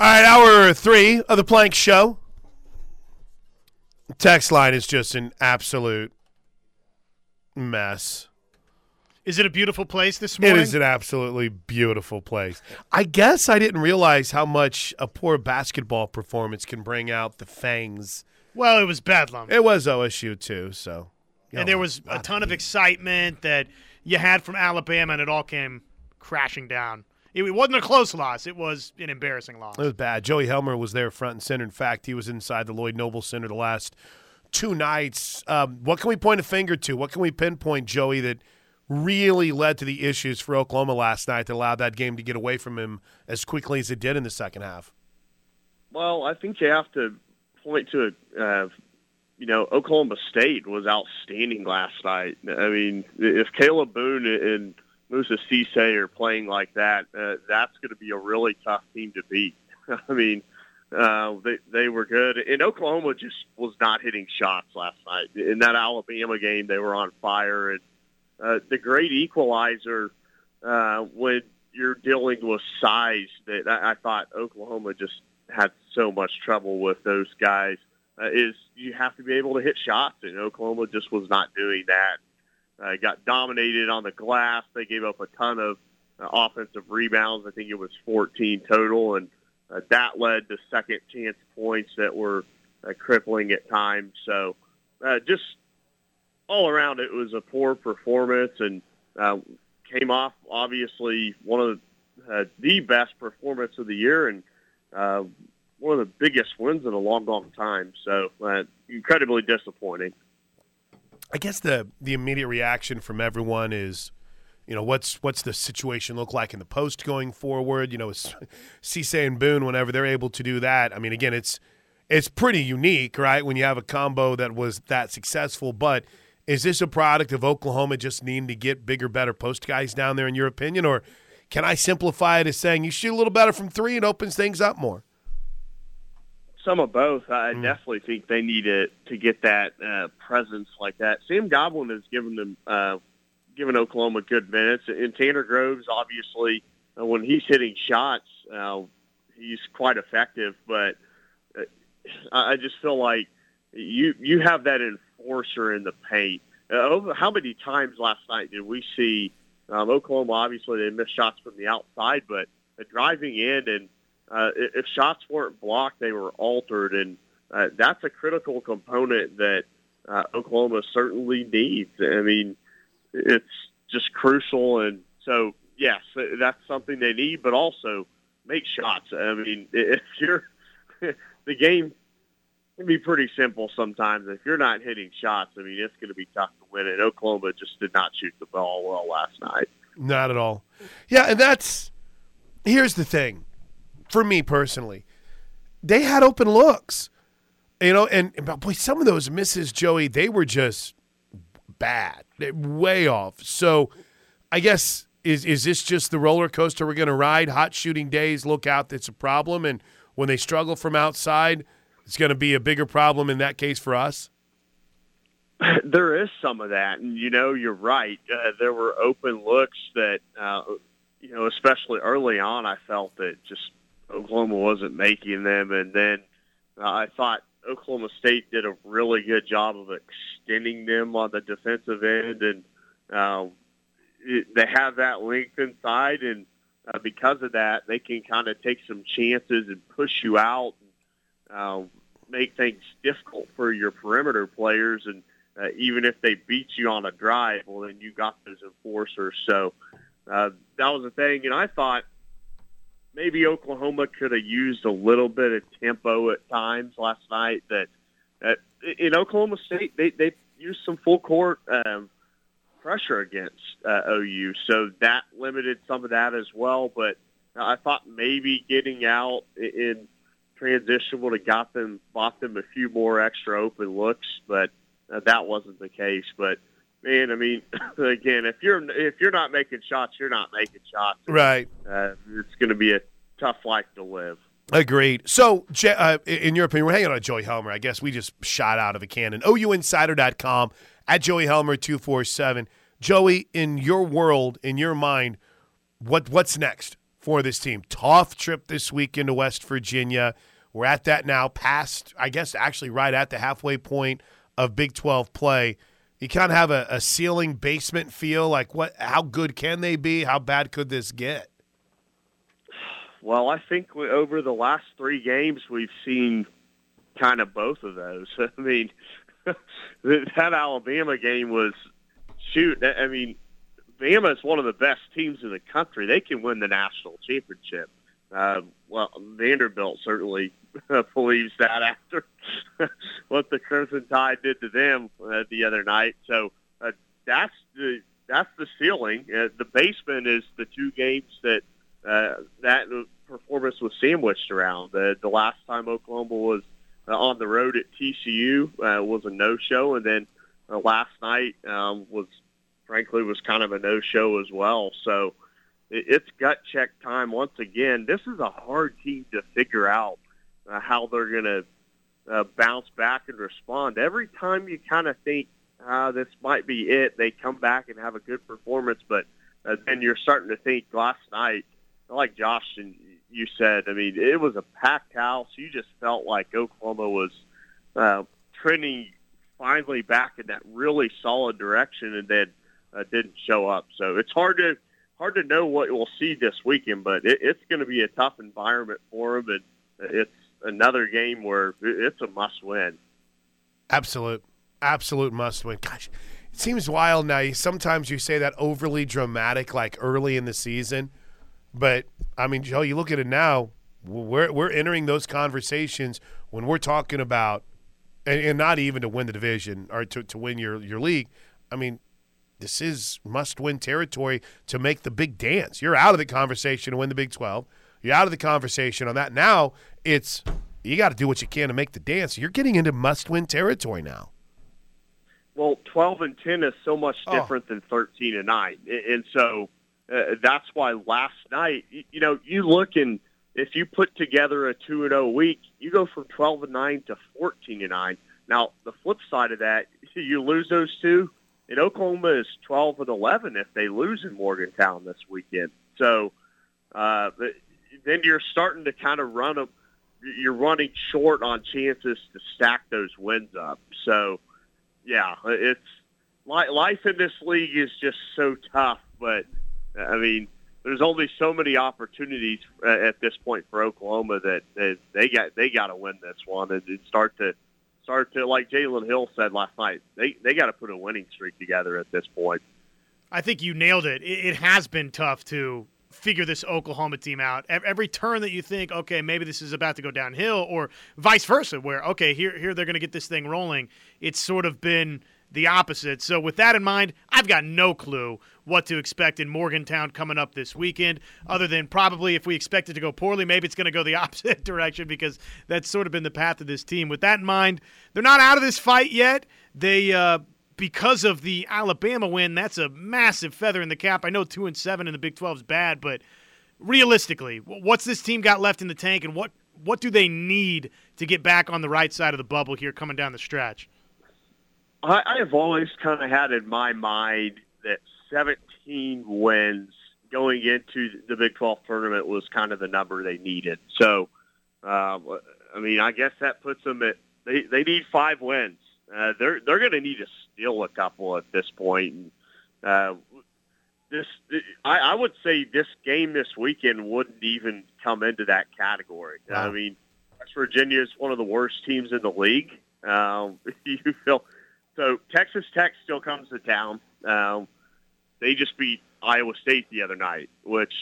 All right, hour three of the Plank Show. Text line is just an absolute mess. Is it a beautiful place this morning? It is an absolutely beautiful place. I guess I didn't realize how much a poor basketball performance can bring out the fangs. well, it was bedlam. It was OSU too, so. you and there was a ton of excitement that you had from Alabama, and it all came crashing down. It, it wasn't a close loss. It was an embarrassing loss. It was bad. Joey Helmer was there front and center. In fact, he was inside the Lloyd Noble Center the last two nights. Um, what can we point a finger to? What can we pinpoint, Joey, that really led to the issues for Oklahoma last night that allowed that game to get away from him as quickly as it did in the second half? Well, I think you have to point to, uh, you know, Oklahoma State was outstanding last night. I mean, if Kalib Boone and Moussa Cisse are playing like that, uh, that's going to be a really tough team to beat. I mean, uh, they they were good, and Oklahoma just was not hitting shots last night. In that Alabama game, they were on fire, and uh, the great equalizer uh, when you're dealing with size that I, I thought Oklahoma just had so much trouble with those guys uh, is you have to be able to hit shots, and Oklahoma just was not doing that. Uh, got dominated on the glass. They gave up a ton of uh, offensive rebounds. I think it was 14 total, and uh, that led to second chance points that were uh, crippling at times. So uh, just all around, it was a poor performance, and uh, came off obviously one of uh, the best performance of the year, and uh, one of the biggest wins in a long, long time. So uh, incredibly disappointing. I guess the the immediate reaction from everyone is, you know, what's what's the situation look like in the post going forward? You know, Cisse and Boone whenever they're able to do that. I mean, again, it's it's pretty unique, right? When you have a combo that was that successful, but is this a product of Oklahoma just needing to get bigger, better post guys down there, in your opinion, or can I simplify it as saying you shoot a little better from three and opens things up more? Some of both. I definitely think they need to to get that uh, presence like that. Sam Godwin has given them uh, given Oklahoma good minutes, and Tanner Groves obviously uh, when he's hitting shots, uh, he's quite effective. But uh, I I just feel like you you have that enforcer in the paint. Uh, over how many times last night did we see um, Oklahoma? Obviously, they missed shots from the outside, but uh, driving in and uh, if shots weren't blocked, they were altered, and uh, that's a critical component that uh, Oklahoma certainly needs. I mean, it's just crucial, and so yes, that's something they need, but also make shots. I mean, if you're the game can be pretty simple sometimes. If you're not hitting shots, I mean, it's going to be tough to win. And Oklahoma just did not shoot the ball well last night. Not at all. Yeah, and that's here's the thing. For me personally, they had open looks. You know, and, and boy, some of those misses, Joey, they were just bad. Way off. So I guess is is this just the roller coaster we're gonna ride? Hot shooting days, look out, that's a problem. And when they struggle from outside, it's gonna be a bigger problem in that case for us. There is some of that, and you know, you're right. Uh, there were open looks that, uh, you know, especially early on, I felt that just Oklahoma wasn't making them, and then uh, I thought Oklahoma State did a really good job of extending them on the defensive end, and uh, it, they have that length inside, and uh, because of that, they can kind of take some chances and push you out, and uh, make things difficult for your perimeter players, and uh, even if they beat you on a drive, well, then you got those enforcers. So uh, that was the thing, and I thought maybe Oklahoma could have used a little bit of tempo at times last night. That uh, in Oklahoma State, they they used some full court um, pressure against uh, OU, so that limited some of that as well. But I thought maybe getting out in transition would have got them, bought them a few more extra open looks, but uh, that wasn't the case. But man, I mean, again, if you're if you're not making shots, you're not making shots. Right. Uh, it's going to be a tough life to live. Agreed. So, uh, in your opinion, we're hanging on Joey Helmer. I guess we just shot out of a cannon. OUinsider.com at Joey Helmer two four seven. Joey, in your world, in your mind, what what's next for this team. Tough trip this week into West Virginia. We're at that now, past, I guess, actually right at the halfway point of Big 12 play. You of have a, a ceiling basement feel. Like, what? How good can they be? How bad could this get? Well, I think we, over the last three games, we've seen kind of both of those. I mean, that Alabama game was shoot. I mean, Bama is one of the best teams in the country. They can win the national championship. Uh, well, Vanderbilt certainly believes that after what the Crimson Tide did to them uh, the other night. So uh, that's the that's the ceiling. Uh, the basement is the two games that uh, that performance was sandwiched around. Uh, the last time Oklahoma was uh, on the road at TCU uh, was a no-show, and then uh, last night um, was frankly was kind of a no-show as well. So it's gut check time once again. This is a hard team to figure out uh, how they're going to uh, bounce back and respond. Every time you kind of think uh, this might be it, they come back and have a good performance, but uh, then you're starting to think last night, like Josh and you said, I mean, it was a packed house. You just felt like Oklahoma was uh, trending finally back in that really solid direction, and then uh, didn't show up. So it's hard to hard to know what we'll see this weekend, but it, it's going to be a tough environment for them, and it's another game where it's a must win. Absolute, absolute must win. Gosh, it seems wild now. Sometimes you say that overly dramatic, like early in the season but I mean, Joe, you look at it now. We're we're entering those conversations when we're talking about, and, and not even to win the division or to, to win your your league. I mean, this is must win territory to make the big dance. You're out of the conversation to win the Big 12. You're out of the conversation on that. Now it's you got to do what you can to make the dance. You're getting into must win territory now. Well, 12 and 10 is so much oh. different oh. than 13 and 9. And so uh, that's why last night, you, you know, you look and if you put together a two and zero oh week, you go from twelve and nine to fourteen and nine. Now the flip side of that, you lose those two, and Oklahoma is twelve and eleven if they lose in Morgantown this weekend. So uh, then you're starting to kind of run a, you're running short on chances to stack those wins up. So yeah, it's life in this league is just so tough, but I mean, there's only so many opportunities uh, at this point for Oklahoma that, that they got they got to win this one and start to start to like Jalen Hill said last night. They they got to put a winning streak together at this point. I think you nailed it. It, it has been tough to figure this Oklahoma team out. Every turn that you think, okay, maybe this is about to go downhill, or vice versa, where okay, here here they're going to get this thing rolling. It's sort of been the opposite. So, with that in mind, I've got no clue what to expect in Morgantown coming up this weekend, other than probably if we expect it to go poorly, maybe it's going to go the opposite direction because that's sort of been the path of this team. With that in mind, they're not out of this fight yet. They, uh, because of the Alabama win, that's a massive feather in the cap. I know two and seven in the Big 12 is bad, but realistically, what's this team got left in the tank, and what what do they need to get back on the right side of the bubble here coming down the stretch? I, I have always kind of had in my mind that 17 wins going into the Big 12 tournament was kind of the number they needed. So, uh, I mean, I guess that puts them at they they need five wins. Uh, they're they're going to need to steal a couple at this point. And, uh, this I, I would say this game this weekend wouldn't even come into that category. Wow. I mean, West Virginia is one of the worst teams in the league. Um, you feel so Texas Tech still comes to town. Um, they just beat Iowa State the other night, which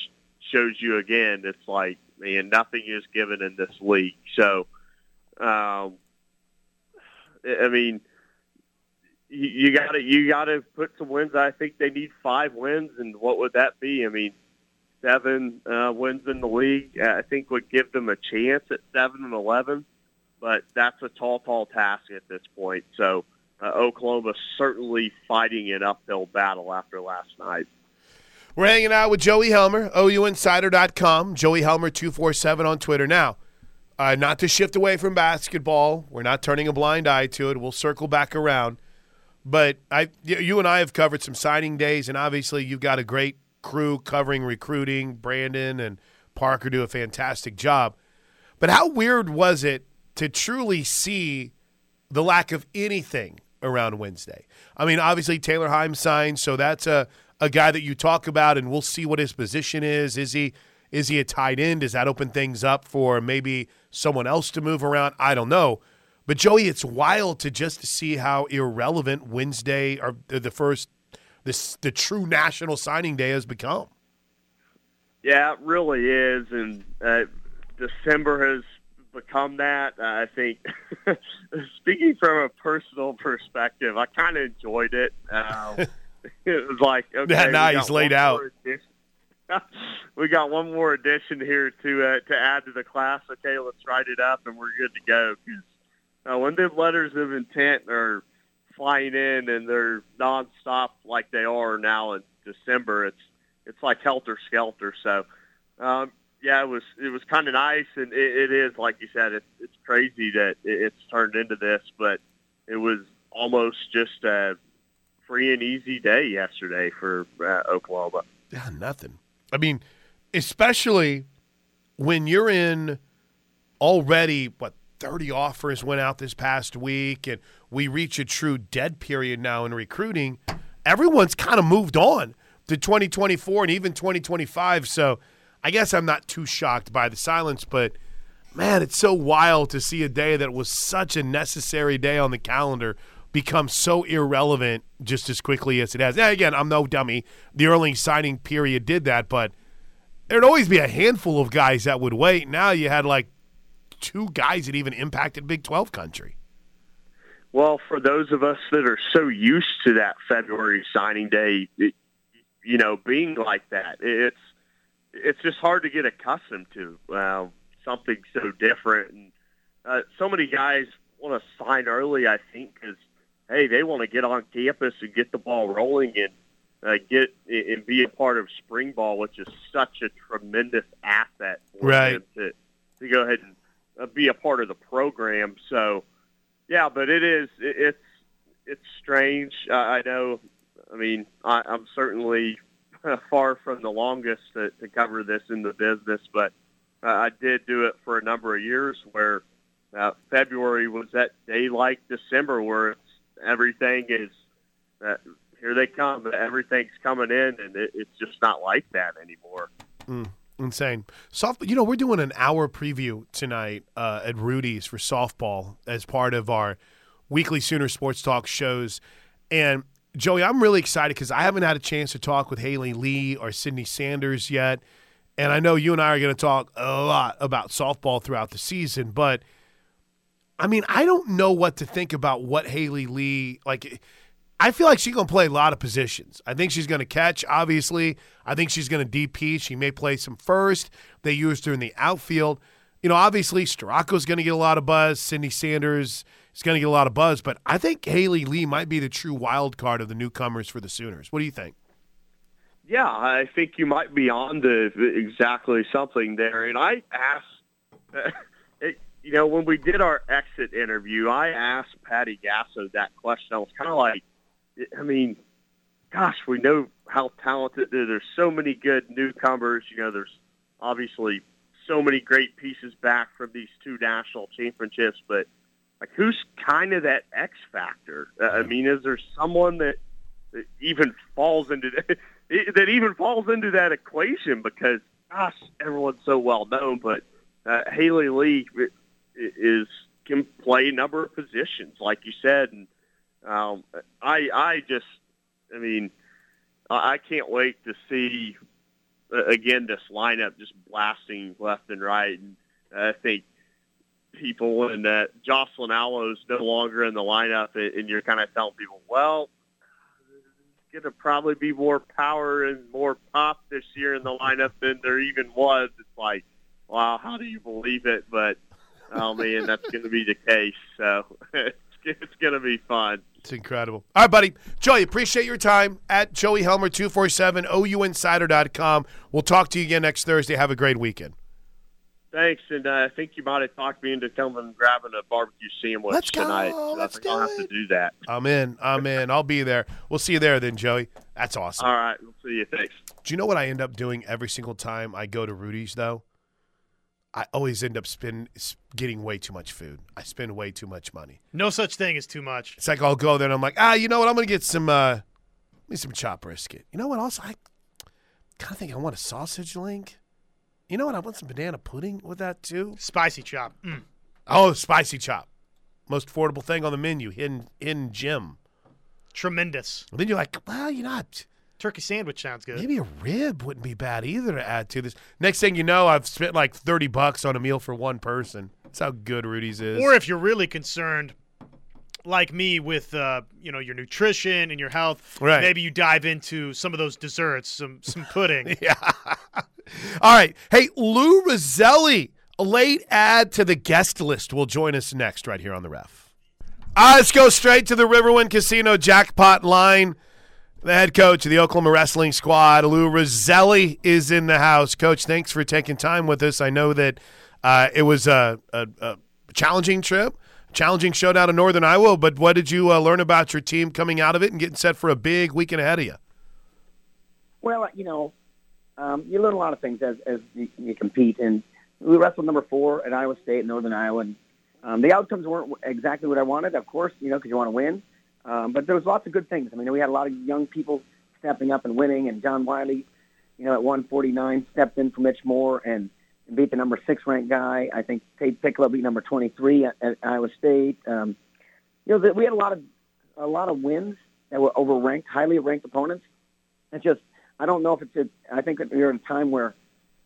shows you again it's like man, nothing is given in this league. So, um, I mean, you got to you got to put some wins. I think they need five wins, and what would that be? I mean, seven uh, wins in the league. I think would give them a chance at seven and eleven, but that's a tall, tall task at this point. So uh, Oklahoma certainly fighting an uphill battle after last night. We're hanging out with Joey Helmer, OUinsider.com, Joey Helmer 247 on Twitter. Now, uh, not to shift away from basketball, we're not turning a blind eye to it. We'll circle back around. But I, you and I have covered some signing days, and obviously you've got a great crew covering recruiting, Brandon and Parker do a fantastic job. But how weird was it to truly see the lack of anything around Wednesday? I mean, obviously Taylor Heim signed, so that's a a guy that you talk about, and we'll see what his position is. Is he is he a tight end? Does that open things up for maybe someone else to move around? I don't know. But Joey, it's wild to just see how irrelevant Wednesday or the first this the true national signing day has become. Yeah, it really is, and uh, December has become that. Uh, I think, speaking from a personal perspective, I kind of enjoyed it. Uh, it was like okay, yeah, nice laid out. we got one more addition here to uh, to add to the class. Okay, let's write it up, and we're good to go. Because uh, when the letters of intent are flying in and they're nonstop like they are now in December, it's it's like helter skelter. So, um, yeah, it was it was kind of nice, and it, it is like you said, it's it's crazy that it's turned into this, but it was almost just a free and easy day yesterday for uh, Oklahoma. Yeah, nothing. I mean, especially when you're in already what 30 offers went out this past week and we reach a true dead period now in recruiting everyone's kind of moved on to 2024 and even 2025 so i guess i'm not too shocked by the silence but man it's so wild to see a day that was such a necessary day on the calendar become so irrelevant just as quickly as it has. Now, again, I'm no dummy. The early signing period did that, but there'd always be a handful of guys that would wait. Now you had like two guys that even impacted Big 12 country. Well, for those of us that are so used to that February signing day, it, you know, being like that, it's it's just hard to get accustomed to uh, something so different. And uh, so many guys want to sign early, I think, because hey, they want to get on campus and get the ball rolling and uh, get and be a part of spring ball, which is such a tremendous asset for right. them to to go ahead and uh, be a part of the program. So, yeah, but it is it, it's it's strange. Uh, I know. I mean, I, I'm certainly far from the longest to, to cover this in the business, but uh, I did do it for a number of years where uh, February was that day like December where it's everything is uh, here they come. Everything's coming in, and it, it's just not like that anymore. Mm, insane. Soft. You know, we're doing an hour preview tonight uh, at Rudy's for softball as part of our weekly Sooner Sports Talk shows, and. Joey, I'm really excited because I haven't had a chance to talk with Haley Lee or Sydney Sanders yet. And I know you and I are going to talk a lot about softball throughout the season, but – I mean, I don't know what to think about what Haley Lee like. I feel like she's going to play a lot of positions. I think she's going to catch, obviously. I think she's going to DP. She may play some first. They used her in the outfield. You know, obviously, Storako's going to get a lot of buzz. Sydney Sanders is going to get a lot of buzz. But I think Haley Lee might be the true wild card of the newcomers for the Sooners. What do you think? Yeah, I think you might be on to exactly something there. And I asked you know, when we did our exit interview, I asked Patty Gasso that question. I was kind of like, I mean, gosh, we know how talented there's so many good newcomers. You know, there's obviously so many great pieces back from these two national championships, but like, who's kind of that X factor? Uh, I mean, is there someone that, that even falls into that, that even falls into that equation? Because gosh, everyone's so well known, but uh, Haley Lee is can play a number of positions, like you said. And um, I I just I mean I can't wait to see uh, again this lineup just blasting left and right. And I think people and that Jocelyn Alo's no longer in the lineup, and you're kind of telling people, well, going to probably be more power and more pop this year in the lineup than there even was. It's like, wow, how do you believe it? But oh man, that's going to be the case. So it's, it's going to be fun. It's incredible. All right, buddy. Joey, appreciate your time at Joey Helmer 247 OUinsider.com. We'll talk to you again next Thursday. Have a great weekend. Thanks, and uh, I think you might have talked me into coming and grabbing a barbecue sandwich Let's tonight. Go. So Let's I think do I'll it. have to do that. I'm in. I'm in. I'll be there. We'll see you there then, Joey. That's awesome. All right, we'll see you. Thanks. Do you know what I end up doing every single time I go to Rudy's though? I always end up spend getting way too much food. I spend way too much money. No such thing as too much. It's like I'll go there and I'm like, ah, you know what? I'm gonna get some, uh, let me some chop brisket. You know what? Also, I kind of think I want a sausage link. You know what? I want some banana pudding with that too. Spicy chop. Mm. Oh, spicy chop. Most affordable thing on the menu. Hidden, hidden gem. Tremendous. And then you're like, well, you know, turkey sandwich sounds good. Maybe a rib wouldn't be bad either to add to this. Next thing you know, I've spent like thirty bucks on a meal for one person. That's how good Rudy's is. Or if you're really concerned, like me, with uh, you know your nutrition and your health, right. maybe you dive into some of those desserts, some some pudding. yeah. All right. Hey, Lou Rosselli, a late add to the guest list, will join us next right here on the ref. Uh, let's go straight to the Riverwind Casino jackpot line. The head coach of the Oklahoma Wrestling Squad, Lou Rosselli, is in the house. Coach, thanks for taking time with us. I know that uh, it was a, a, a, challenging trip, challenging showdown in Northern Iowa, but what did you uh, learn about your team coming out of it and getting set for a big weekend ahead of you? Well, you know, um, you learn a lot of things as, as you, you compete. And we wrestled number four at Iowa State, in Northern Iowa, and um, the outcomes weren't exactly what I wanted, of course, you know, because you want to win. Um, but there was lots of good things. I mean, we had a lot of young people stepping up and winning, and John Wiley, you know, at 149 stepped in for Mitch Moore and beat the number six ranked guy. I think Tate Picklo beat number 23 at, at Iowa State. Um, you know, the, we had a lot of a lot of wins that were overranked, highly ranked opponents. It's just I don't know if it's. A, I think that we're in a time where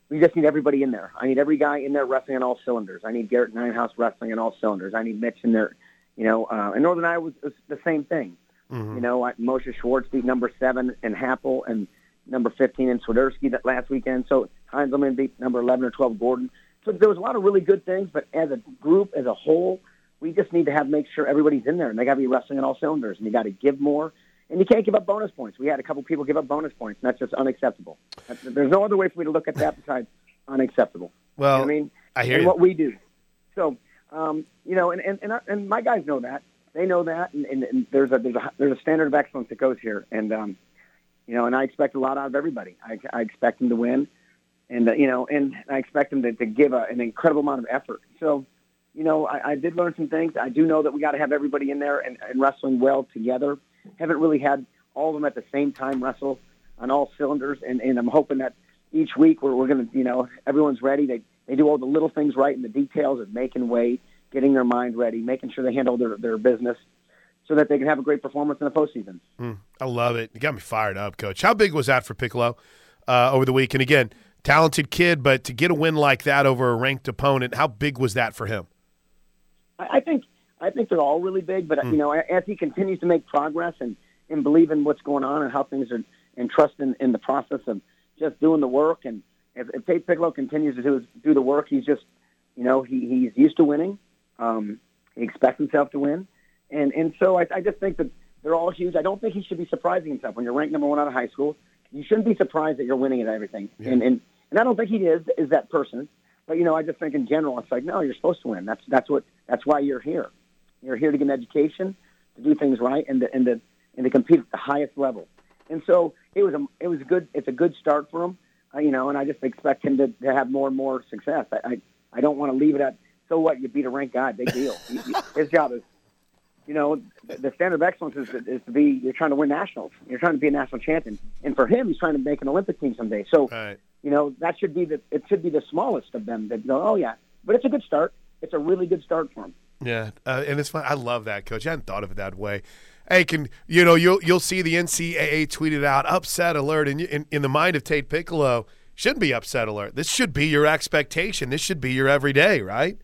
we just need everybody in there. I need every guy in there wrestling on all cylinders. I need Garrett Ninehouse wrestling on all cylinders. I need Mitch in there. You know, uh, and Northern Iowa was, was the same thing. Mm-hmm. You know, Mosha Schwartz beat number seven in Happel and number 15 in Swiderski that last weekend. So Heinzelman beat number 11 or 12 Gordon. So there was a lot of really good things, but as a group, as a whole, we just need to have make sure everybody's in there, and they got to be wrestling on all cylinders, and you got to give more, and you can't give up bonus points. We had a couple people give up bonus points, and that's just unacceptable. That's, there's no other way for me to look at that besides unacceptable. Well, you know I mean, I hear and you. what we do. So, um, you know, and and and, our, and my guys know that. They know that, and, and, and there's a there's a there's a standard of excellence that goes here, and um, you know, and I expect a lot out of everybody. I, I expect them to win, and uh, you know, and I expect them to, to give a, an incredible amount of effort. So, you know, I, I did learn some things. I do know that we got to have everybody in there and, and wrestling well together. Haven't really had all of them at the same time wrestle on all cylinders, and, and I'm hoping that each week we're, we're going to, you know, everyone's ready. They they do all the little things right in the details of making weight, getting their mind ready, making sure they handle their, their business so that they can have a great performance in the postseason. Mm, I love it. You got me fired up, Coach. How big was that for Picklo uh, over the week? And again, talented kid, but to get a win like that over a ranked opponent, how big was that for him? I, I think I think they're all really big, but mm. you know, as he continues to make progress and and believe in what's going on and how things are, and trust in, in the process of just doing the work, and if, if Tate Picklo continues to do his, do the work, he's just, you know, he, he's used to winning. Um, he expects himself to win, and and so I, I just think that they're all huge. I don't think he should be surprising himself when you're ranked number one out of high school. You shouldn't be surprised that you're winning at everything, yeah. and and and I don't think he is is that person. But you know, I just think in general, it's like no, you're supposed to win. That's that's what that's why you're here. You're here to get an education, to do things right, and to and to and to compete at the highest level. And so it was a it was a good it's a good start for him uh, you know, and I just expect him to, to have more and more success. I, I, I don't want to leave it at, so what, you beat a ranked guy, big deal. His job is, you know, the standard of excellence is, is to be, you're trying to win nationals. You're trying to be a national champion. And for him, he's trying to make an Olympic team someday. So, right. you know, that should be the, it should be the smallest of them that go, oh, yeah. But it's a good start. It's a really good start for him. Yeah, uh, and it's fun. I love that, Coach. I hadn't thought of it that way hey, can you know you'll you'll see the NCAA tweeted out upset alert, and in, in, in, the mind of Tate Picklo, shouldn't be upset alert. This should be your expectation. This should be your everyday, right?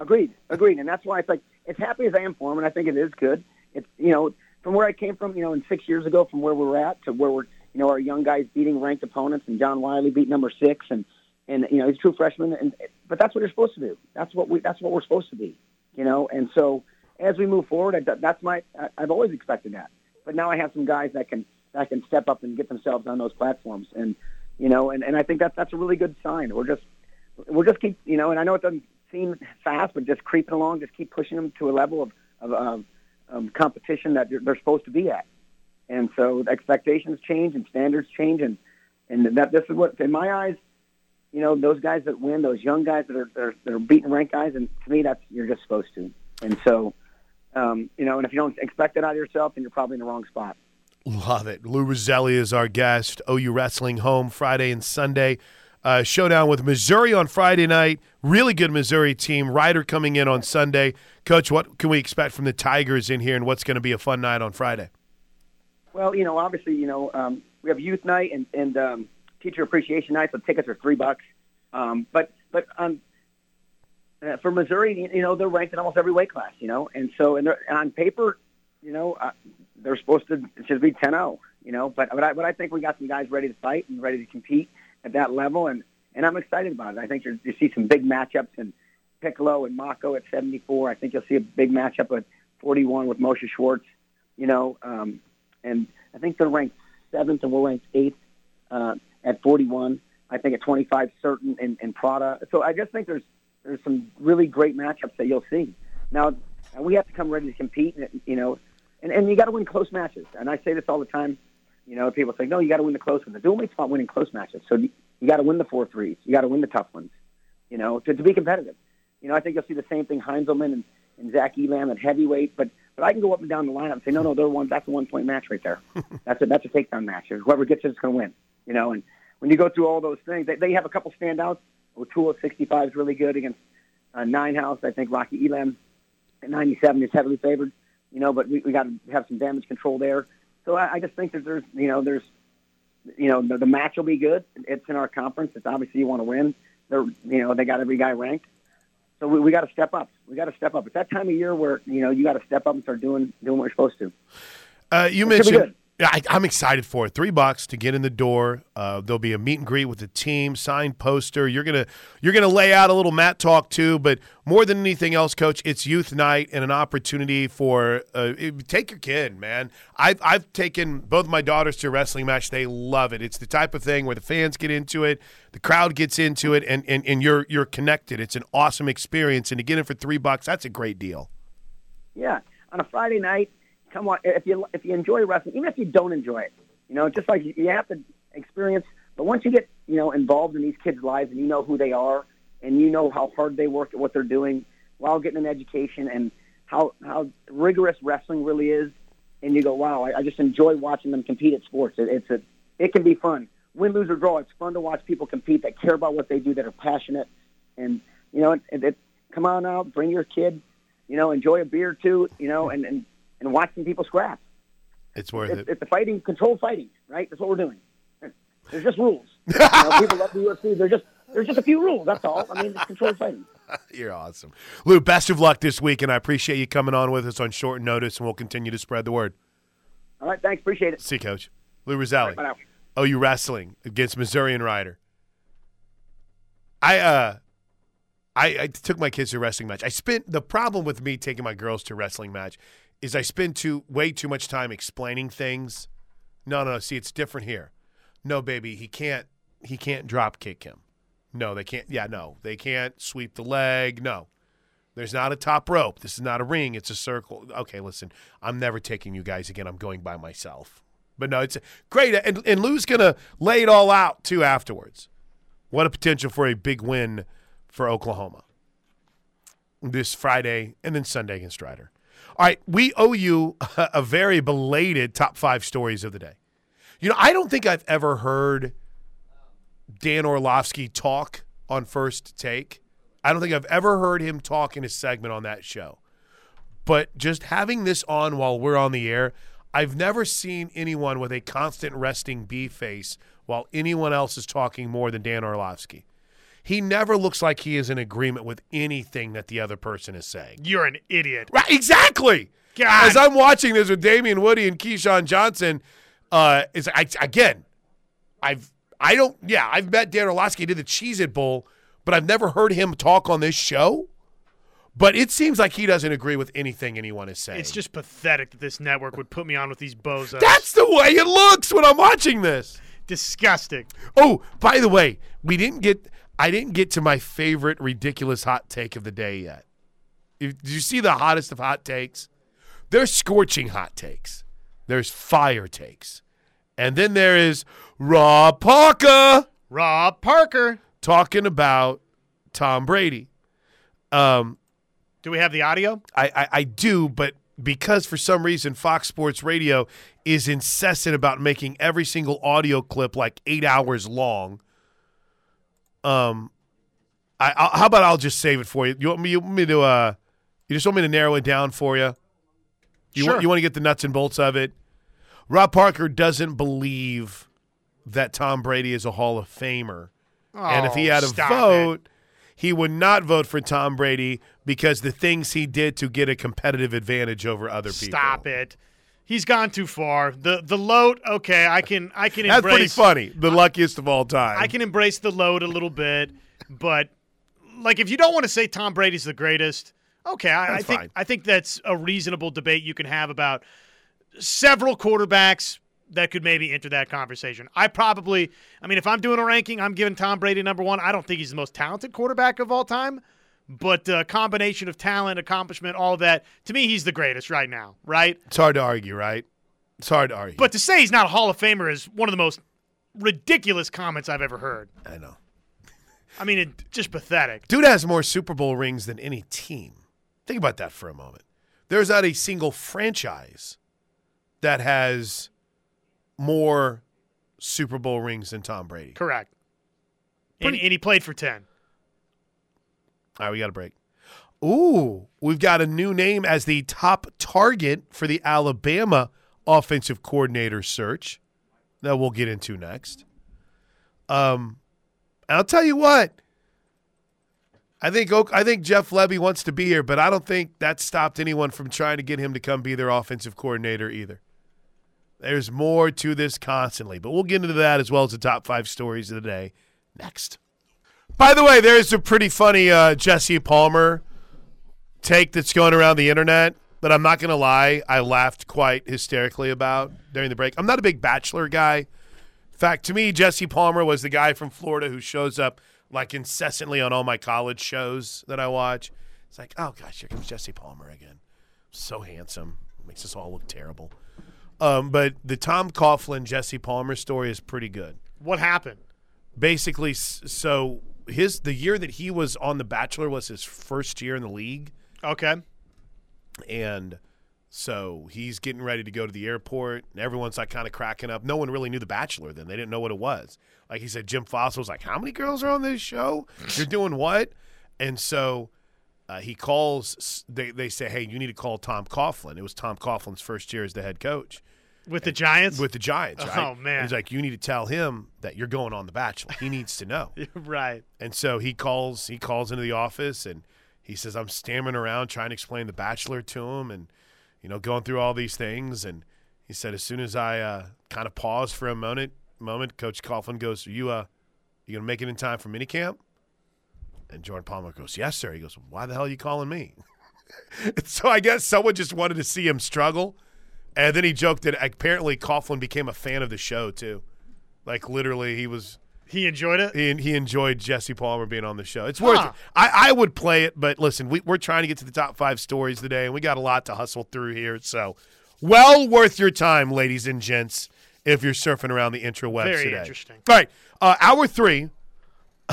Agreed, agreed, and that's why it's like as happy as I am for him, and I think it is good. It's you know from where I came from, you know, in six years ago, from where we're at to where we're, you know, our young guys beating ranked opponents, and John Wiley beat number six, and and you know he's a true freshman, and but that's what you're supposed to do. That's what we that's what we're supposed to be, you know, and so as we move forward, I, that's my I've always expected that. But now I have some guys that can that can step up and get themselves on those platforms, and you know, and, and I think that that's a really good sign. We're just we're just keep you know, and I know it doesn't seem fast, but just creeping along, just keep pushing them to a level of of um, um, competition that they're, they're supposed to be at. And so expectations change and standards change, and and that this is what in my eyes, you know, those guys that win, those young guys that are that are, that are beating ranked guys, and to me, that's you're just supposed to. And so, um, you know, and if you don't expect that out of yourself, then you're probably in the wrong spot. Love it. Lou Rosselli is our guest. OU Wrestling home Friday and Sunday. Uh, showdown with Missouri on Friday night. Really good Missouri team. Rider coming in on Sunday. Coach, what can we expect from the Tigers in here, and what's going to be a fun night on Friday? Well, you know, obviously, you know, um, we have youth night and, and um, teacher appreciation night, so tickets are three bucks. Um, but but um, uh, for Missouri, you know, they're ranked in almost every weight class, you know, and so and on paper, you know, uh, they're supposed to should be 10-0, you know. But but I, but I think we got some guys ready to fight and ready to compete at that level, and and I'm excited about it. I think you see some big matchups and Picklo and Mocco at 74. I think you'll see a big matchup at 41 with Mosha Schwartz, you know, um, and I think they're ranked seventh and we're ranked eighth uh, at 41. I think at 25 certain in, in Prada. So I just think there's there's some really great matchups that you'll see. Now we have to come ready to compete, you know, and, and you got to win close matches. And I say this all the time. You know, people say, no, you got to win the close ones. The dual meet's about winning close matches. So you, got to win the four threes. You got to win the tough ones. You know, to, to be competitive. You know, I think you'll see the same thing Heinzelman and, and Zach Elam at heavyweight, but but I can go up and down the lineup and say, no, no, they're one. That's a one point match right there. that's a that's a takedown match. Whoever gets it is going to win. You know, and when you go through all those things, they, they have a couple standouts. O'Toole at 65 is really good against uh, Nine House. I think Rocky Elam at 97 is heavily favored. You know, but we, we got to have some damage control there. So I, I just think that there's, you know, there's, you know, the, the match will be good. It's in our conference. It's obviously you want to win. They're, you know, they got every guy ranked. So we, we got to step up. We got to step up. It's that time of year where you know you got to step up and start doing doing what you're supposed to. Uh, you it mentioned I, am excited for it. Three bucks to get in the door. Uh, there'll be a meet and greet with the team, signed poster. You're gonna you're gonna lay out a little mat talk too. But more than anything else, coach, it's youth night and an opportunity for uh, take your kid, man. I've I've taken both my daughters to a wrestling match. They love it. It's the type of thing where the fans get into it, the crowd gets into it, and and, and you're you're connected. It's an awesome experience, and to get it for three bucks, that's a great deal. Yeah, on a Friday night come on, if you if you enjoy wrestling, even if you don't enjoy it, you know, just like you have to experience. But once you get you know involved in these kids' lives and you know who they are and you know how hard they work at what they're doing while getting an education and how how rigorous wrestling really is, and you go, wow, I, I just enjoy watching them compete at sports. It, it's a it can be fun, win, lose or draw. It's fun to watch people compete that care about what they do, that are passionate, and you know, it, it, come on out, bring your kid, you know, enjoy a beer too, you know, and and and watching people scrap. It's worth it's, it. It's the fighting, controlled fighting, right? That's what we're doing. There's just rules. you know, people love the UFC. There's just there's just a few rules. That's all. I mean, it's controlled fighting. You're awesome, Lou. Best of luck this week, and I appreciate you coming on with us on short notice, and we'll continue to spread the word. All right, thanks. Appreciate it. See, you, Coach Lou Rosselli. Right, OU wrestling against Missourian Rider. I uh I, I, took my kids to a wrestling match. I spent the problem with me taking my girls to a wrestling match is I spend too way too much time explaining things. No, no, see, it's different here. No, baby, he can't he can't drop kick him. No, they can't. Yeah, no, they can't sweep the leg. No, there's not a top rope. This is not a ring. It's a circle. Okay, listen, I'm never taking you guys again. I'm going by myself. But no, it's great, and and Lou's gonna lay it all out too afterwards. What a potential for a big win for Oklahoma this Friday and then Sunday against Rider. All right, we owe you a very belated top five stories of the day. You know, I don't think I've ever heard Dan Orlovsky talk on First Take. I don't think I've ever heard him talk in a segment on that show. But just having this on while we're on the air, I've never seen anyone with a constant resting B face while anyone else is talking more than Dan Orlovsky he never looks like he is in agreement with anything that the other person is saying. You're an idiot. Right, exactly. God. As I'm watching this with Damien Woody and Keyshawn Johnson, uh, is I, again, I've I don't yeah I've met Dan Orlovsky did the Cheez It Bowl, but I've never heard him talk on this show. But it seems like he doesn't agree with anything anyone is saying. It's just pathetic that this network would put me on with these bozos. That's the way it looks when I'm watching this. Disgusting. Oh, by the way, we didn't get I didn't get to my favorite ridiculous hot take of the day yet. Did you see the hottest of hot takes? There's scorching hot takes. There's fire takes. And then there is Rob Parker Rob Parker. talking about Tom Brady. Um, Do we have the audio? I, I, I do, but because for some reason Fox Sports Radio is incessant about making every single audio clip like eight hours long. Um, I, I how about I'll just save it for you. You want me, you want me to uh, you just want me to narrow it down for you. You Sure. want you want to get the nuts and bolts of it. Rob Parker doesn't believe that Tom Brady is a Hall of Famer. And if he Oh, had a stop it. vote, he would not vote for Tom Brady because the things he did to get a competitive advantage over other people. Stop it. He's gone too far. The the load. Okay, I can I can That's pretty funny. The luckiest of all time. I can embrace the load a little bit, but like if you don't want to say Tom Brady's the greatest, okay, I, I think fine. I think that's a reasonable debate you can have about several quarterbacks that could maybe enter that conversation. I probably, I mean, if I'm doing a ranking, I'm giving Tom Brady number one. I don't think he's the most talented quarterback of all time, but uh, combination of talent, accomplishment, all that, to me, he's the greatest right now, right? It's hard to argue, right? It's hard to argue. But to say he's not a Hall of Famer is one of the most ridiculous comments I've ever heard. I know. I mean, it, just pathetic. Dude has more Super Bowl rings than any team. Think about that for a moment. There's not a single franchise that has more Super Bowl rings than Tom Brady. Correct. And, and he played for 10. All right, we got a break. Ooh, we've got a new name as the top target for the Alabama offensive coordinator search that we'll get into next. Um, I'll tell you what. I think I think Jeff Lebby wants to be here, but I don't think that stopped anyone from trying to get him to come be their offensive coordinator either. There's more to this constantly, but we'll get into that as well as the top five stories of the day next. By the way, there's a pretty funny uh, Jesse Palmer take that's going around the internet that I'm not going to lie, I laughed quite hysterically about during the break. I'm not a big Bachelor guy. In fact, to me, Jesse Palmer was the guy from Florida who shows up like incessantly on all my college shows that I watch. It's like, oh gosh, here comes Jesse Palmer again. So handsome, makes us all look terrible. Um, but the Tom Coughlin Jesse Palmer story is pretty good What happened? basically so his the year that he was on the bachelor was his first year in the league. Okay. and so he's getting ready to go to the airport. And everyone's like kind of cracking up. No one really knew the bachelor then. They didn't know what it was. Like he said Jim Fassel was like how many girls are on this show? You're doing what? And so uh, he calls they, they say hey you need to call tom coughlin. It was tom coughlin's first year as the head coach With the Giants? with the giants right Oh, man. And he's like you need to tell him that you're going on the bachelor he needs to know right. And so he calls he calls into the office and he says, I'm stammering around trying to explain the bachelor to him and, you know, going through all these things. And he said, as soon as I uh, kind of paused for a moment, moment, Coach Coughlin goes, Are you uh you gonna make it in time for minicamp? And Jordan Palmer goes, Yes, sir. He goes, Why the hell are you calling me? so I guess someone just wanted to see him struggle. And then he joked that apparently Coughlin became a fan of the show too. Like literally he was He enjoyed it? he, he enjoyed Jesse Palmer being on the show. It's worth Huh. it. I, I would play it, but listen, we, we're trying to get to the top five stories today, and we got a lot to hustle through here. So, well worth your time, ladies and gents, if you're surfing around the intrawebs Very today. interesting. All right, uh, hour three,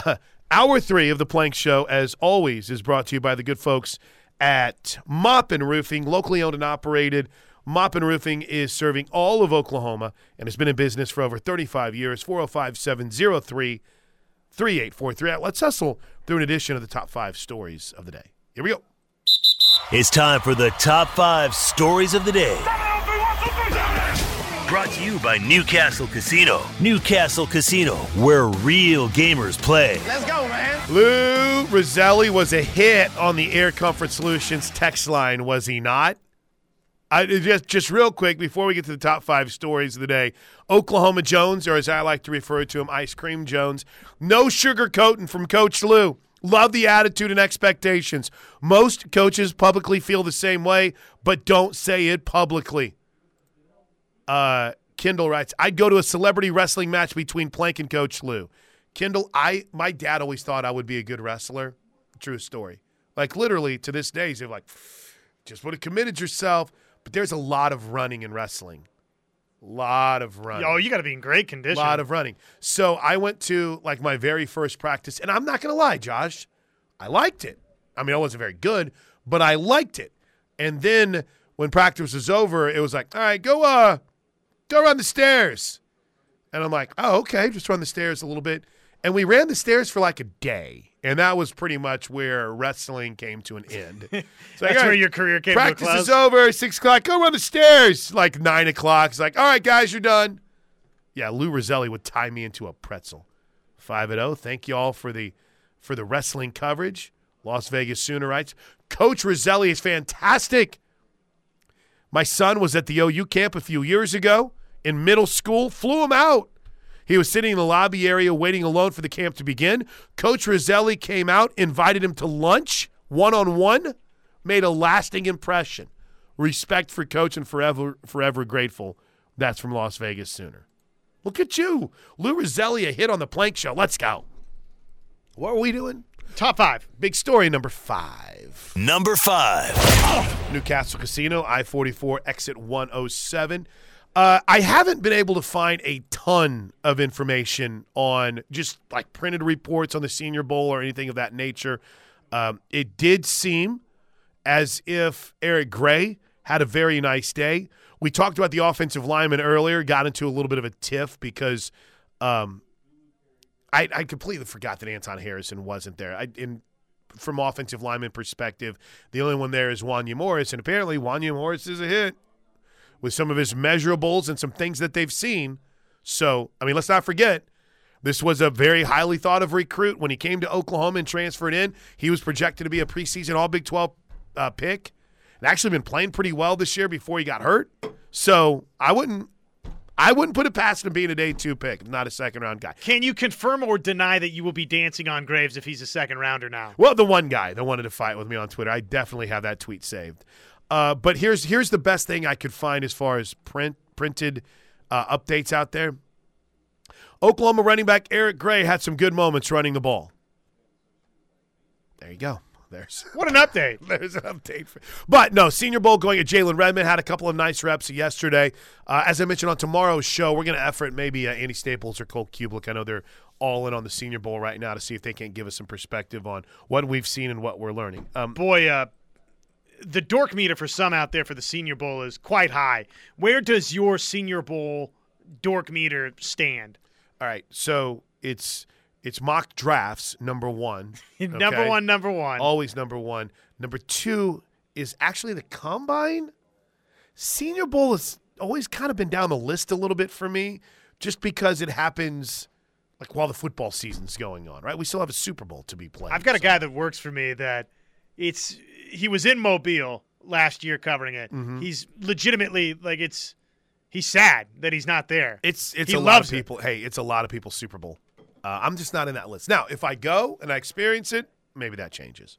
hour three of the Plank Show, as always, is brought to you by the good folks at Moppin Roofing, locally owned and operated. Moppin Roofing is serving all of Oklahoma and has been in business for over 35 years. 405 703 3843. Let's hustle through an edition of the top five stories of the day. Here we go. It's time for the top five stories of the day. Brought to you by Newcastle Casino. Newcastle Casino, where real gamers play. Let's go, man. Lou Rosselli was a hit on the Air Comfort Solutions text line, was he not? I, just, just real quick before we get to the top five stories of the day, Oklahoma Jones, or as I like to refer to him, Ice Cream Jones, no sugarcoating from Coach Lou. Love the attitude and expectations. Most coaches publicly feel the same way, but don't say it publicly. Uh, Kendall writes, I'd go to a celebrity wrestling match between Plank and Coach Lou. Kendall, I my dad always thought I would be a good wrestler. True story. Like literally to this day, he's like, just would have committed yourself. But there's a lot of running in wrestling. A lot of running. Oh, you got to be in great condition. A lot of running. So I went to like my very first practice, and I'm not going to lie, Josh, I liked it. I mean, I wasn't very good, but I liked it. And then when practice was over, it was like, all right, go, uh, go run the stairs. And I'm like, oh, okay, just run the stairs a little bit. And we ran the stairs for like a day. And that was pretty much where wrestling came to an end. So That's where your career came practice to close. is over. Six o'clock. Go run the stairs. Like nine o'clock. It's like, all right, guys, you're done. Yeah, Lou Rosselli would tie me into a pretzel. Five at zero. Oh, thank you all for the for the wrestling coverage. Las Vegas Soonerites. Coach Rosselli is fantastic. My son was at the OU camp a few years ago in middle school. Flew him out. He was sitting in the lobby area waiting alone for the camp to begin. Coach Rosselli came out, invited him to lunch one on one, made a lasting impression. Respect for coach and forever forever grateful. That's from Las Vegas Sooner. Look at you. Lou Rosselli, a hit on the plank show. Let's go. What are we doing? Top five. Big story number five. Number five. Newcastle Casino, I 44, exit 107. Uh, I haven't been able to find a ton of information on just like printed reports on the Senior Bowl or anything of that nature. Um, it did seem as if Eric Gray had a very nice day. We talked about the offensive lineman earlier, got into a little bit of a tiff because um, I, I completely forgot that Anton Harrison wasn't there. I, in from offensive lineman perspective, the only one there is Wanya Morris, and apparently Wanya Morris is a hit with some of his measurables and some things that they've seen. So, I mean, let's not forget, this was a very highly thought of recruit. When he came to Oklahoma and transferred in, he was projected to be a preseason All Big 12 uh, pick. And actually been playing pretty well this year before he got hurt. So I wouldn't I wouldn't put it past him being a day two pick, not a second round guy. Can you confirm or deny that you will be dancing on Graves if he's a second rounder now? Well, the one guy that wanted to fight with me on Twitter, I definitely have that tweet saved. Uh, but here's here's the best thing I could find as far as print printed uh, updates out there. Oklahoma running back Eric Gray had some good moments running the ball. There you go. There's What an update. there's an update. For, but no, Senior Bowl going at Jalen Redmond had a couple of nice reps yesterday. Uh, as I mentioned on tomorrow's show, we're going to effort maybe uh, Andy Staples or Cole Cubelic. I know they're all in on the Senior Bowl right now to see if they can give us some perspective on what we've seen and what we're learning. Um, Boy, uh, the dork meter for some out there for the Senior Bowl is quite high. Where does your Senior Bowl dork meter stand? all right, so it's it's mock drafts number one. number okay? one, number one. always number one. Number two is actually the combine. Senior Bowl has always kind of been down the list a little bit for me, just because it happens like while the football season's going on. Right? We still have a Super Bowl to be played. I've got a guy that works for me that it's he was in Mobile last year covering it. Mm-hmm. He's legitimately like it's he's sad that he's not there. It's it's He a lot loves of it. people. Hey, it's a lot of people Super Bowl. Uh, I'm just not in that list. Now, if I go and I experience it, maybe that changes.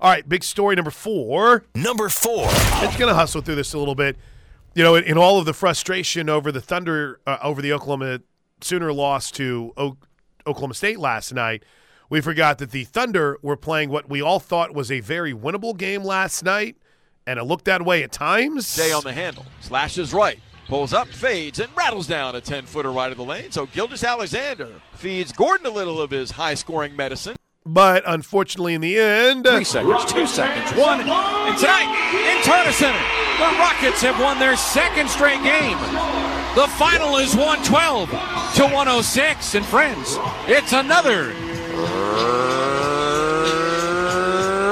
All right, big story number four. Number four. It's going to hustle through this a little bit. You know, in, in all of the frustration over the Thunder, uh, over the Oklahoma Sooner loss to o- Oklahoma State last night, we forgot that the Thunder were playing what we all thought was a very winnable game last night, and it looked that way at times. Day on the handle. Slashes right. Pulls up, fades, and rattles down a 10 footer right of the lane. So Gilgeous-Alexander feeds Gordon a little of his high scoring medicine. but unfortunately, in the end, Three seconds, two seconds, one. And tonight, in Turner Center, the Rockets have won their second straight game. The final is 112 to 106. And friends, it's another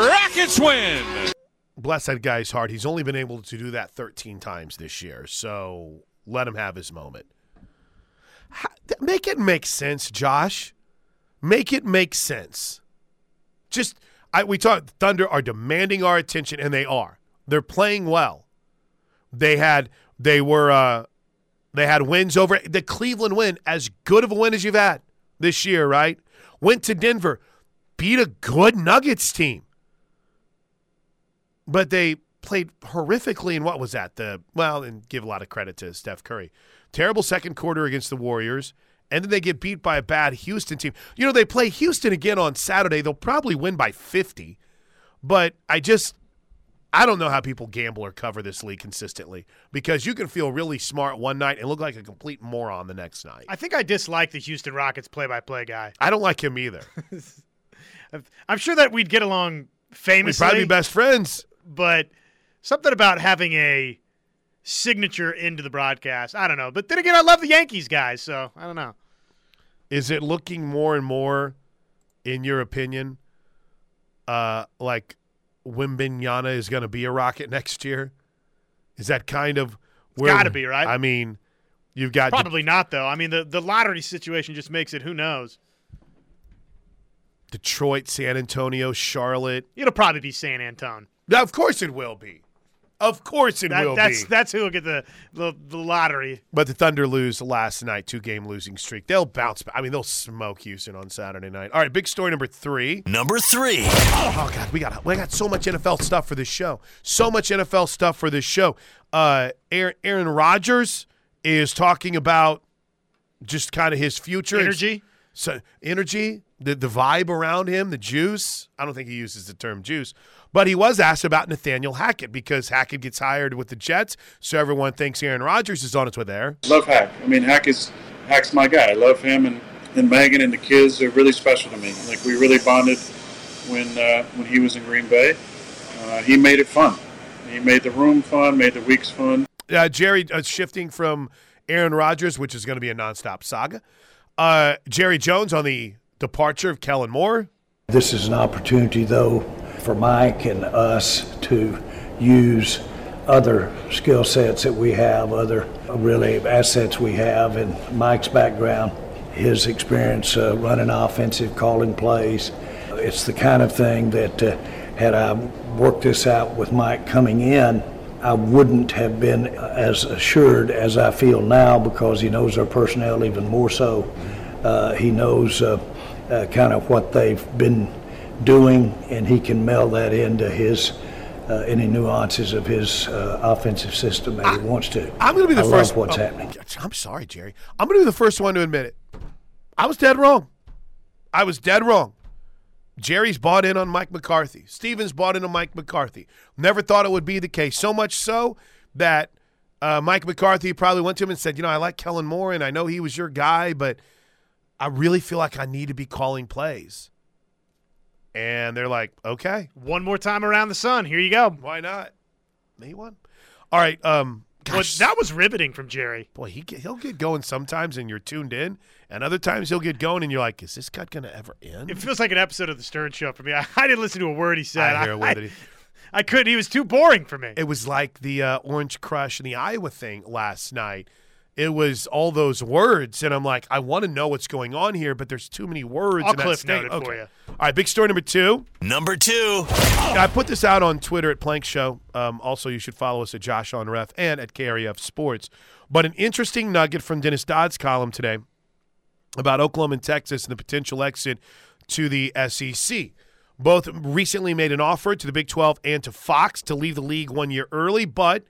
Rockets win. bless that guy's heart. He's only been able to do that 13 times this year, so let him have his moment. Make it make sense, Josh. Make it make sense. Just I, we talk. Thunder are demanding our attention, and they are. They're playing well. They had they were uh, they had wins over the Cleveland win, as good of a win as you've had this year, right? Went to Denver, beat a good Nuggets team but they played horrifically in what was that the well and give a lot of credit to Steph Curry. Terrible second quarter against the Warriors and then they get beat by a bad Houston team. You know they play Houston again on Saturday. They'll probably win by 50. But I just I don't know how people gamble or cover this league consistently because you can feel really smart one night and look like a complete moron the next night. I think I dislike the Houston Rockets play-by-play guy. I don't like him either. I'm sure that we'd get along We'd famously, probably be best friends. but something about having a signature into the broadcast. I don't know. But then again, I love the Yankees guys, so I don't know. Is it looking more and more, in your opinion, uh, like Wembanyama is going to be a Rocket next year? Is that kind of where gotta be, right? I mean, you've got Probably not, though. I mean, the, the lottery situation just makes it who knows. Detroit, San Antonio, Charlotte. It'll probably be San Antone. Now, of course, it will be. Of course, it That, will that's be. that's who will get the, the, the lottery. But the Thunder lose last night, two game losing streak. They'll bounce back. I mean, they'll smoke Houston on Saturday night. All right, big story number three. Number three. Oh God, we got we got so much NFL stuff for this show. So much NFL stuff for this show. Uh, Aaron, Aaron Rodgers is talking about just kind of his future Energy. So energy, the the vibe around him, the juice. I don't think he uses the term juice, but he was asked about Nathaniel Hackett because Hackett gets hired with the Jets, so everyone thinks Aaron Rodgers is on its way there. Love Hack. I mean, Hack is Hack's my guy. I love him, and, and Megan and the kids are really special to me. Like we really bonded when uh, when he was in Green Bay. Uh, he made it fun. He made the room fun, made the weeks fun. uh, Jerry uh, shifting from Aaron Rodgers, which is going to be a nonstop saga. Uh, Jerry Jones on the departure of Kellen Moore. This is an opportunity, though, for Mike and us to use other skill sets that we have, other really assets we have, and Mike's background, his experience uh, running offensive, calling plays. It's the kind of thing that, uh, had I worked this out with Mike coming in, I wouldn't have been as assured as I feel now because he knows our personnel even more so. Uh, he knows uh, uh, kind of what they've been doing, and he can meld that into his uh, any nuances of his uh, offensive system that he wants to. I'm going to be the I first. What's oh, happening? I'm sorry, Jerry. I'm going to be the first one to admit it. I was dead wrong. I was dead wrong. Jerry's bought in on Mike McCarthy. Stevens bought in on Mike McCarthy. Never thought it would be the case. So much so that uh, Mike McCarthy probably went to him and said, "You know, I like Kellen Moore, and I know he was your guy, but I really feel like I need to be calling plays." And they're like, "Okay, One more time around the sun. Here you go. why not?" He won. All right. Um, Gosh, that was riveting from Jerry. boy, he he'll get going sometimes, and you're tuned in, and other times he'll get going, and you're like, "Is this cut going to ever end?" It feels like an episode of the Stern Show for me. I, I didn't listen to a word he said. I hear a word that he- I couldn't. He was too boring for me. it was like the uh, Orange Crush and the Iowa thing last night. It was all those words, and I'm like, I want to know what's going on here, but there's too many words. I'll in cliff state. note it for Okay. you. All right, big story number two. Number two. I put this out on Twitter at Plank Show. Um, also, you should follow us at Josh on Ref and at KREF Sports. But an interesting nugget from Dennis Dodd's column today about Oklahoma and Texas and the potential exit to the SEC. Both recently made an offer to the Big 12 and to Fox to leave the league one year early, but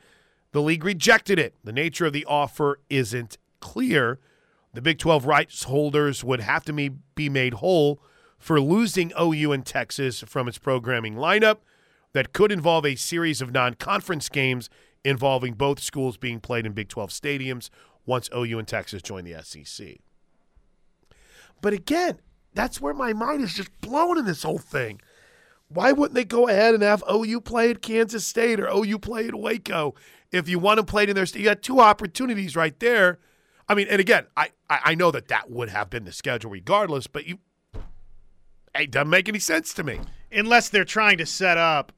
the league rejected it. The nature of the offer isn't clear. The Big 12 rights holders would have to be made whole for losing OU and Texas from its programming lineup that could involve a series of non conference games involving both schools being played in Big 12 stadiums once OU and Texas join the SEC. But again, that's where my mind is just blown in this whole thing. Why wouldn't they go ahead and have OU play at Kansas State or OU play at Waco if you want to play it in their state? You got two opportunities right there. I mean, and again, I, I I know that that would have been the schedule regardless, but you, it doesn't make any sense to me. Unless they're trying to set up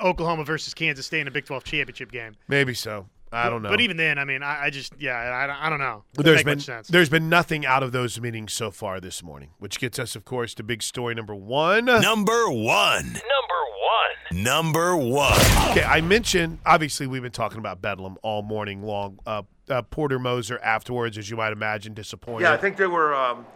Oklahoma versus Kansas State in a Big 12 championship game. Maybe so. I don't know. But even then, I mean, I, I just, yeah, I, I don't know. Doesn't there's make been sense. there's been nothing out of those meetings so far this morning, which gets us, of course, to big story number one. Number one. Number one. Number one. Okay, I mentioned obviously we've been talking about Bedlam all morning long. Uh, uh, Porter Moser afterwards, as you might imagine, disappointed. Yeah, I think they were um,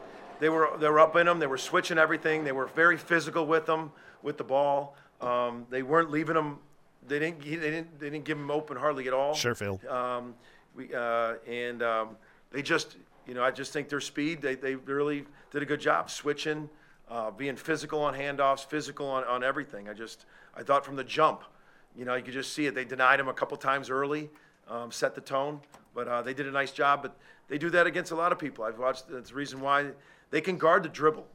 they were they were up in them. They were switching everything. They were very physical with them with the ball. Um, they weren't leaving them. They didn't. They didn't. They didn't give them open hardly at all. Sure, Phil. Um, we uh, and um, they just you know I just think their speed. They they really did a good job switching. Uh, being physical on handoffs, physical on, on everything. I just, I thought from the jump, you know, you could just see it. They denied him a couple times early, um, set the tone, but uh, they did a nice job. But they do that against a lot of people. I've watched. That's the reason why they can guard the dribble.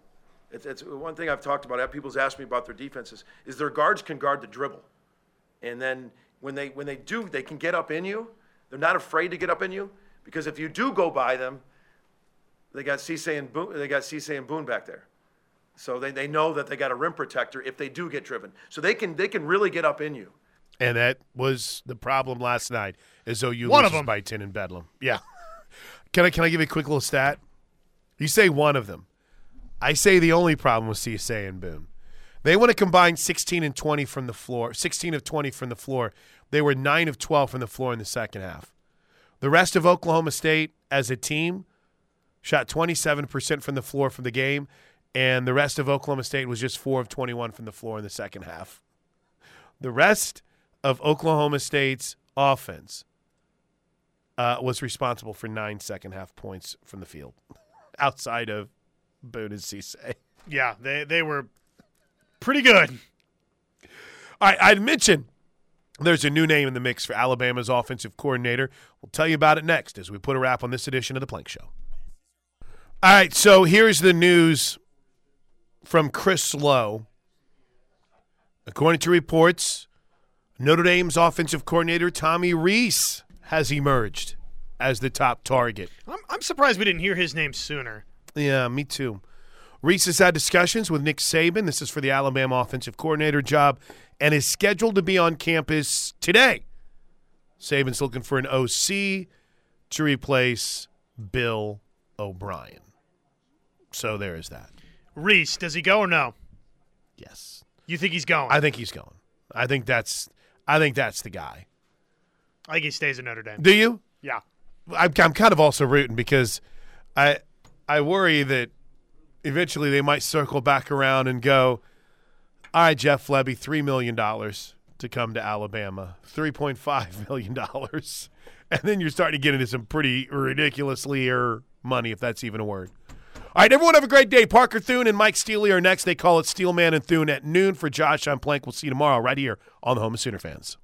It's, it's one thing I've talked about. People's asked me about their defenses. Is their guards can guard the dribble, and then when they when they do, they can get up in you. They're not afraid to get up in you because if you do go by them, they got Cisse and Boone, they got Cisse and Boone back there. So they, they know that they got a rim protector if they do get driven. So they can they can really get up in you. And that was the problem last night. Is though you One of them. by ten in Bedlam. Yeah. can I can I give you a quick little stat? You say one of them. I say the only problem was Cisse and Boone. They want to combine 16 and 20 from the floor, 16 of 20 from the floor. They were 9 of 12 from the floor in the second half. The rest of Oklahoma State as a team shot 27% from the floor from the game, and the rest of Oklahoma State was just 4 of 21 from the floor in the second half. The rest of Oklahoma State's offense uh, was responsible for nine second half points from the field outside of Boone and Cisse. Yeah, they they were pretty good. I, I'd mention there's a new name in the mix for Alabama's offensive coordinator. We'll tell you about it next as we put a wrap on this edition of the Plank Show. All right, so here's the news from Chris Low. According to reports, Notre Dame's offensive coordinator Tommy Rees has emerged as the top target. I'm, I'm surprised we didn't hear his name sooner. Yeah, me too. Reese has had discussions with Nick Saban. This is for the Alabama offensive coordinator job and is scheduled to be on campus today. Saban's looking for an OC to replace Bill O'Brien. So there is that. Rees, does he go or no? Yes. You think he's going? I think he's going. I think that's I think that's the guy. I think he stays at Notre Dame. Do you? Yeah. I'm, I'm kind of also rooting because I I worry that eventually they might circle back around and go, all right, Jeff Lebby, three million dollars to come to Alabama, three point five million dollars, and then you're starting to get into some pretty ridiculously money, if that's even a word. All right, everyone have a great day. Parker Thune and Mike Steely are next. They call it Steelman and Thune at noon. For Josh, I'm Plank. We'll see you tomorrow right here on the Home of Sooner Fans.